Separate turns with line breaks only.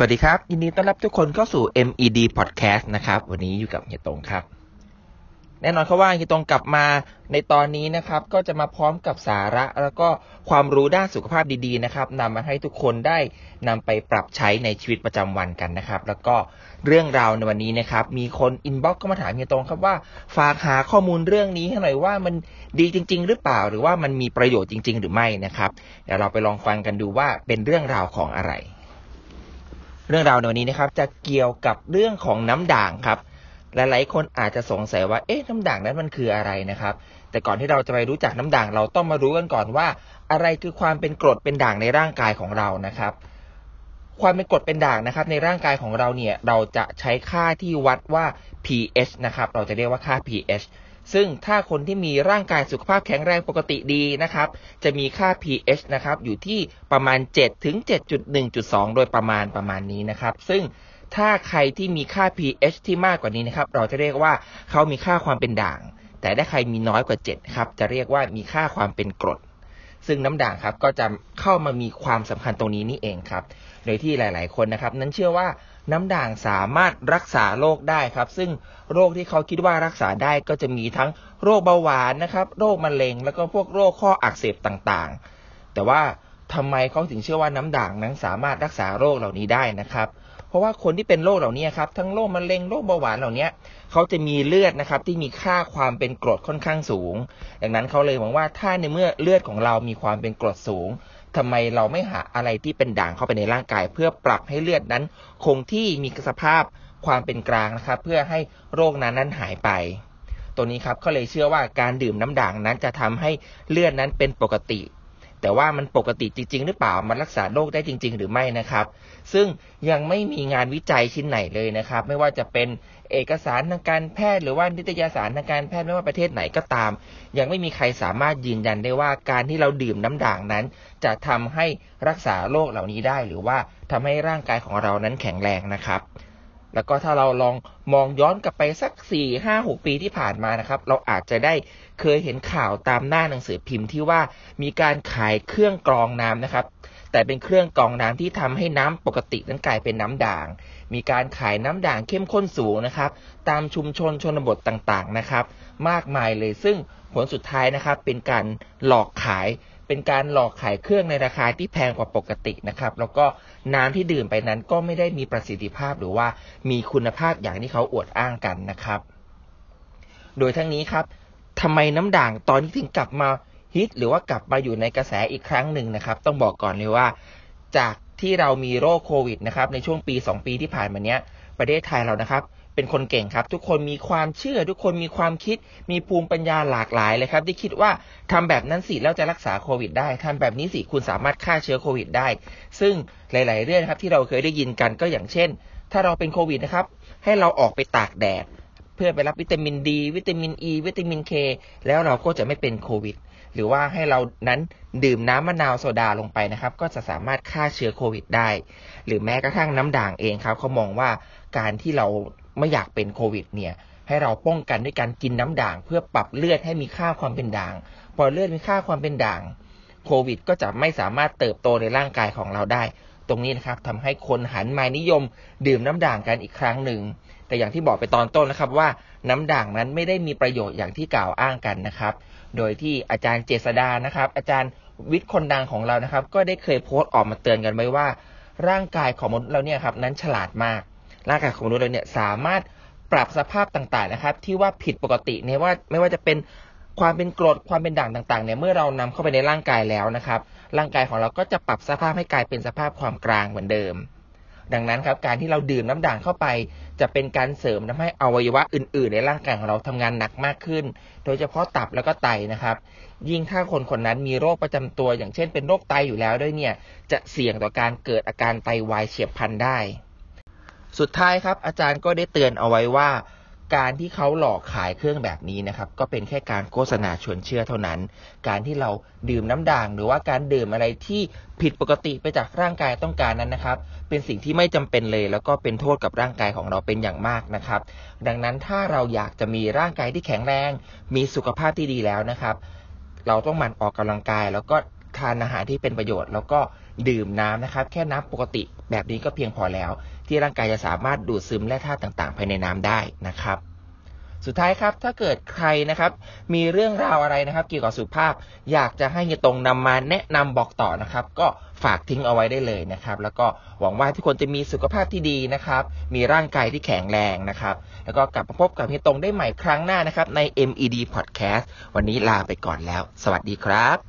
สวัสดีครับ ยินดีต้อนรับทุกคนเข้าสู่ MED Podcast นะครับ วันนี้อยู่กับเฮียตงครับ แน่นอนครับว่าเฮียตงกลับมาในตอนนี้นะครับ ก็จะมาพร้อมกับสาระ แล้วก็ความรู้ด้านสุขภาพดีๆนะครับนำมาให้ทุกคนได้นำไปปรับใช้ในชีวิตประจำวันกันนะครับ แล้วก็เรื่องราวในวันนี้นะครับ มีคน inbox เข้ามาถามเฮียตงครับว่าฝากหาข้อมูลเรื่องนี้ให้หน่อยว่ามันดีจริง ๆ หรือเปล่า หรือว่ามันมีประโยชน์จริง ๆ หรือไม่นะครับเดี๋ยวเราไปลองฟังกันดูว่าเป็นเรื่องราวของอะไร เรื่องราวในวันนี้นะครับจะเกี่ยวกับเรื่องของน้ำด่างครับ หลายๆคนอาจจะสงสัยว่าเอ๊ะน้ำด่างนั้นมันคืออะไรนะครับ แต่ก่อนที่เราจะไปรู้จักน้ำด่างเราต้องมารู้กันก่อนว่า อะไรคือความเป็นกรดเป็นด่างในร่างกายของเรานะครับ ความเป็นกรดเป็นด่างนะครับ ในร่างกายของเราเนี่ยเราจะใช้ค่าที่วัดว่า pH นะครับ เราจะเรียกว่าค่า pH ซึ่งถ้าคนที่มีร่างกายสุขภาพแข็งแรงปกติดีนะครับ จะมีค่า pH นะครับอยู่ที่ประมาณ 7 ถึง 7.1.2 โดยประมาณประมาณนี้นะครับ ซึ่งถ้าใครที่มีค่า pH ที่มากกว่านี้นะครับ เราจะเรียกว่าเขามีค่าความเป็นด่าง แต่ถ้าใครมีน้อยกว่า 7 ครับ จะเรียกว่ามีค่าความเป็นกรด ซึ่งน้ำด่างครับก็จะเข้ามามีความสำคัญตรงนี้นี่เองครับ โดยที่หลาย ๆ คนนะครับ นั้นเชื่อว่าน้ำด่างสามารถรักษาโรคได้ครับ ซึ่งโรคที่เขาคิดว่ารักษาได้ก็จะมีทั้งโรคเบาหวานนะครับ โรคมะเร็ง แล้วก็พวกโรคข้ออักเสบต่างๆ แต่ว่าทำไมเขาถึงเชื่อว่าน้ำด่างนั้นสามารถรักษาโรคเหล่านี้ได้นะครับ เพราะว่าคนที่เป็นโรคเหล่านี้ครับทั้งโรคมะเร็งโรคเบาหวานเหล่านี้เขาจะมีเลือดนะครับที่มีค่าความเป็นกรดค่อนข้างสูง ดังนั้นเขาเลยมองว่าถ้าในเมื่อเลือดของเรามีความเป็นกรดสูงทำไมเราไม่หาอะไรที่เป็นด่างเข้าไปในร่างกาย เพื่อปรับให้เลือดนั้น คงที่มีสภาพความเป็นกลางนะครับ เพื่อให้โรคนั้นนั้นหายไปตัวนี้ครับเขาเลยเชื่อว่าการดื่มน้ำด่างนั้นจะทำให้เลือดนั้นเป็นปกติ แต่ว่ามันปกติจริง ๆ หรือเปล่า มันรักษาโรคได้จริง ๆ หรือไม่นะครับ ซึ่งยังไม่มีงานวิจัยชิ้นไหนเลยนะครับ ไม่ว่าจะเป็นเอกสารทางการแพทย์หรือว่านิตยสารทางการแพทย์ไม่ว่าประเทศไหนก็ตาม ยังไม่มีใครสามารถยืนยันได้ว่าการที่เราดื่มน้ำด่างนั้น จะทำให้รักษาโรคเหล่านี้ได้ หรือว่าทำให้ร่างกายของเรานั้นแข็งแรงนะครับ แล้วก็ถ้าเราลองมองย้อนกลับไปสักสี่ห้าหกปีที่ผ่านมานะครับ เราอาจจะได้เคยเห็นข่าวตามหน้าหนังสือพิมพ์ที่ว่ามีการขายเครื่องกรองน้ำนะครับ แต่เป็นเครื่องกรองน้ำที่ทำให้น้ำปกตินั้นกลายเป็นน้ำด่าง มีการขายน้ำด่างเข้มข้นสูงนะครับ ตามชุมชนชนบทต่างๆนะครับ มากมายเลยซึ่งผลสุดท้ายนะครับเป็นการหลอกขาย เป็นการหลอกขายเครื่องในราคาที่แพงกว่าปกตินะครับ แล้วก็น้ำที่ดื่มไปนั้นก็ไม่ได้มีประสิทธิภาพหรือว่ามีคุณภาพอย่างที่เขาอวดอ้างกันนะครับ โดยทั้งนี้ครับทำไมน้ำด่างตอนนี้ถึงกลับมาฮิตหรือว่ากลับมาอยู่ในกระแสอีกครั้งหนึ่งนะครับ ต้องบอกก่อนเลยว่า จากที่เรามีโรคโควิดนะครับในช่วงปี 2 ปีที่ผ่านมาเนี้ยประเทศไทยเรานะครับ เป็นคนเก่งครับ ทุกคนมีความเชื่อ ทุกคนมีความคิด มีภูมิปัญญาหลากหลายเลยครับ ที่คิดว่าทำแบบนั้นสิแล้วจะรักษาโควิดได้ทำแบบนี้สิคุณสามารถฆ่าเชื้อโควิดได้ ซึ่งหลาย ๆ เรื่องครับที่เราเคยได้ยินกันก็อย่างเช่น ถ้าเราเป็นโควิดนะครับ ให้เราออกไปตากแดดเพื่อไปรับวิตามินดี วิตามินอ e, ีวิตามินเคแล้วเราก็จะไม่เป็นโควิด หรือว่าให้เรานั้นดื่มน้ำมะนาวโซดาลงไปนะครับ ก็จะสามารถฆ่าเชื้อโควิดได้ หรือแม้กระทั่งน้ำด่างเองครับเขามองว่าการที่เรา ไม่อยากเป็นโควิดเนี่ยให้เราป้องกันด้วยการกินน้ำด่าง เพื่อปรับเลือดให้มีค่าความเป็นด่าง พอเลือดมีค่าความเป็นด่าง โควิด ก็จะไม่สามารถเติบโตในร่างกายของเราได้ ตรงนี้นะครับทำให้คนหันมานิยม ดื่มน้ำด่างกันอีกครั้งหนึ่ง แต่อย่างที่บอกไปตอนต้นนะครับว่าน้ำด่างนั้นไม่ได้มีประโยชน์อย่างที่กล่าวอ้างกันนะครับ โดยที่อาจารย์เจษดานะครับ อาจารย์วิทย์คนดังของเรานะครับ ก็ได้เคยโพสต์ออกมาเตือนกันไว้ว่า ร่างกายของมนุษย์เราเนี่ยครับนั้นฉลาดมาก ร่างกายของมนุษย์เราเนี่ยสามารถปรับสภาพต่างๆนะครับ ที่ว่าผิดปกติเนี่ยว่าไม่ว่าจะเป็นความเป็นกรดความเป็นด่างต่างๆเนี่ยเมื่อเรานำเข้าไปในร่างกายแล้วนะครับ ร่างกายของเราก็จะปรับสภาพให้กลายเป็นสภาพความกลางเหมือนเดิม ดังนั้นครับการที่เราดื่มน้ำด่างเข้าไป จะเป็นการเสริมทำให้อวัยวะอื่น ๆ ในร่างกายของเราทำงานหนักมากขึ้น โดยเฉพาะตับแล้วก็ไตนะครับ ยิ่งถ้าคนคนนั้นมีโรคประจำตัว อย่างเช่นเป็นโรคไตอยู่แล้วด้วยเนี่ยจะเสี่ยงต่อการเกิดอาการไตวายเฉียบพลันได้ สุดท้ายครับ อาจารย์ก็ได้เตือนเอาไว้ว่า การที่เขาหลอกขายเครื่องแบบนี้นะครับ ก็เป็นแค่การโฆษณาชวนเชื่อเท่านั้น การที่เราดื่มน้ำด่าง หรือว่าการดื่มอะไรที่ผิดปกติไปจากร่างกายต้องการนั้นนะครับ เป็นสิ่งที่ไม่จำเป็นเลย แล้วก็เป็นโทษกับร่างกายของเราเป็นอย่างมากนะครับ ดังนั้นถ้าเราอยากจะมีร่างกายที่แข็งแรง มีสุขภาพที่ดีแล้วนะครับ เราต้องหมั่นออกกำลังกาย แล้วก็ทานอาหารที่เป็นประโยชน์ แล้วก็ดื่มน้ำนะครับ แค่น้ำปกติแบบนี้ก็เพียงพอแล้ว ที่ร่างกายจะสามารถดูดซึมแร่ธาตุต่างๆ ภายในน้ำได้นะครับ สุดท้ายครับถ้าเกิดใครนะครับ มีเรื่องราวอะไรนะครับ เกี่ยวกับสุขภาพ อยากจะให้เฮียตรงนำมาแนะนำบอกต่อนะครับ ก็ฝากทิ้งเอาไว้ได้เลยนะครับ แล้วก็หวังว่าทุกคนจะมีสุขภาพที่ดีนะครับ มีร่างกายที่แข็งแรงนะครับ แล้วก็กลับมาพบกับเฮียตรงได้ใหม่ครั้งหน้านะครับใน MED Podcast วันนี้ลาไปก่อนแล้ว สวัสดีครับ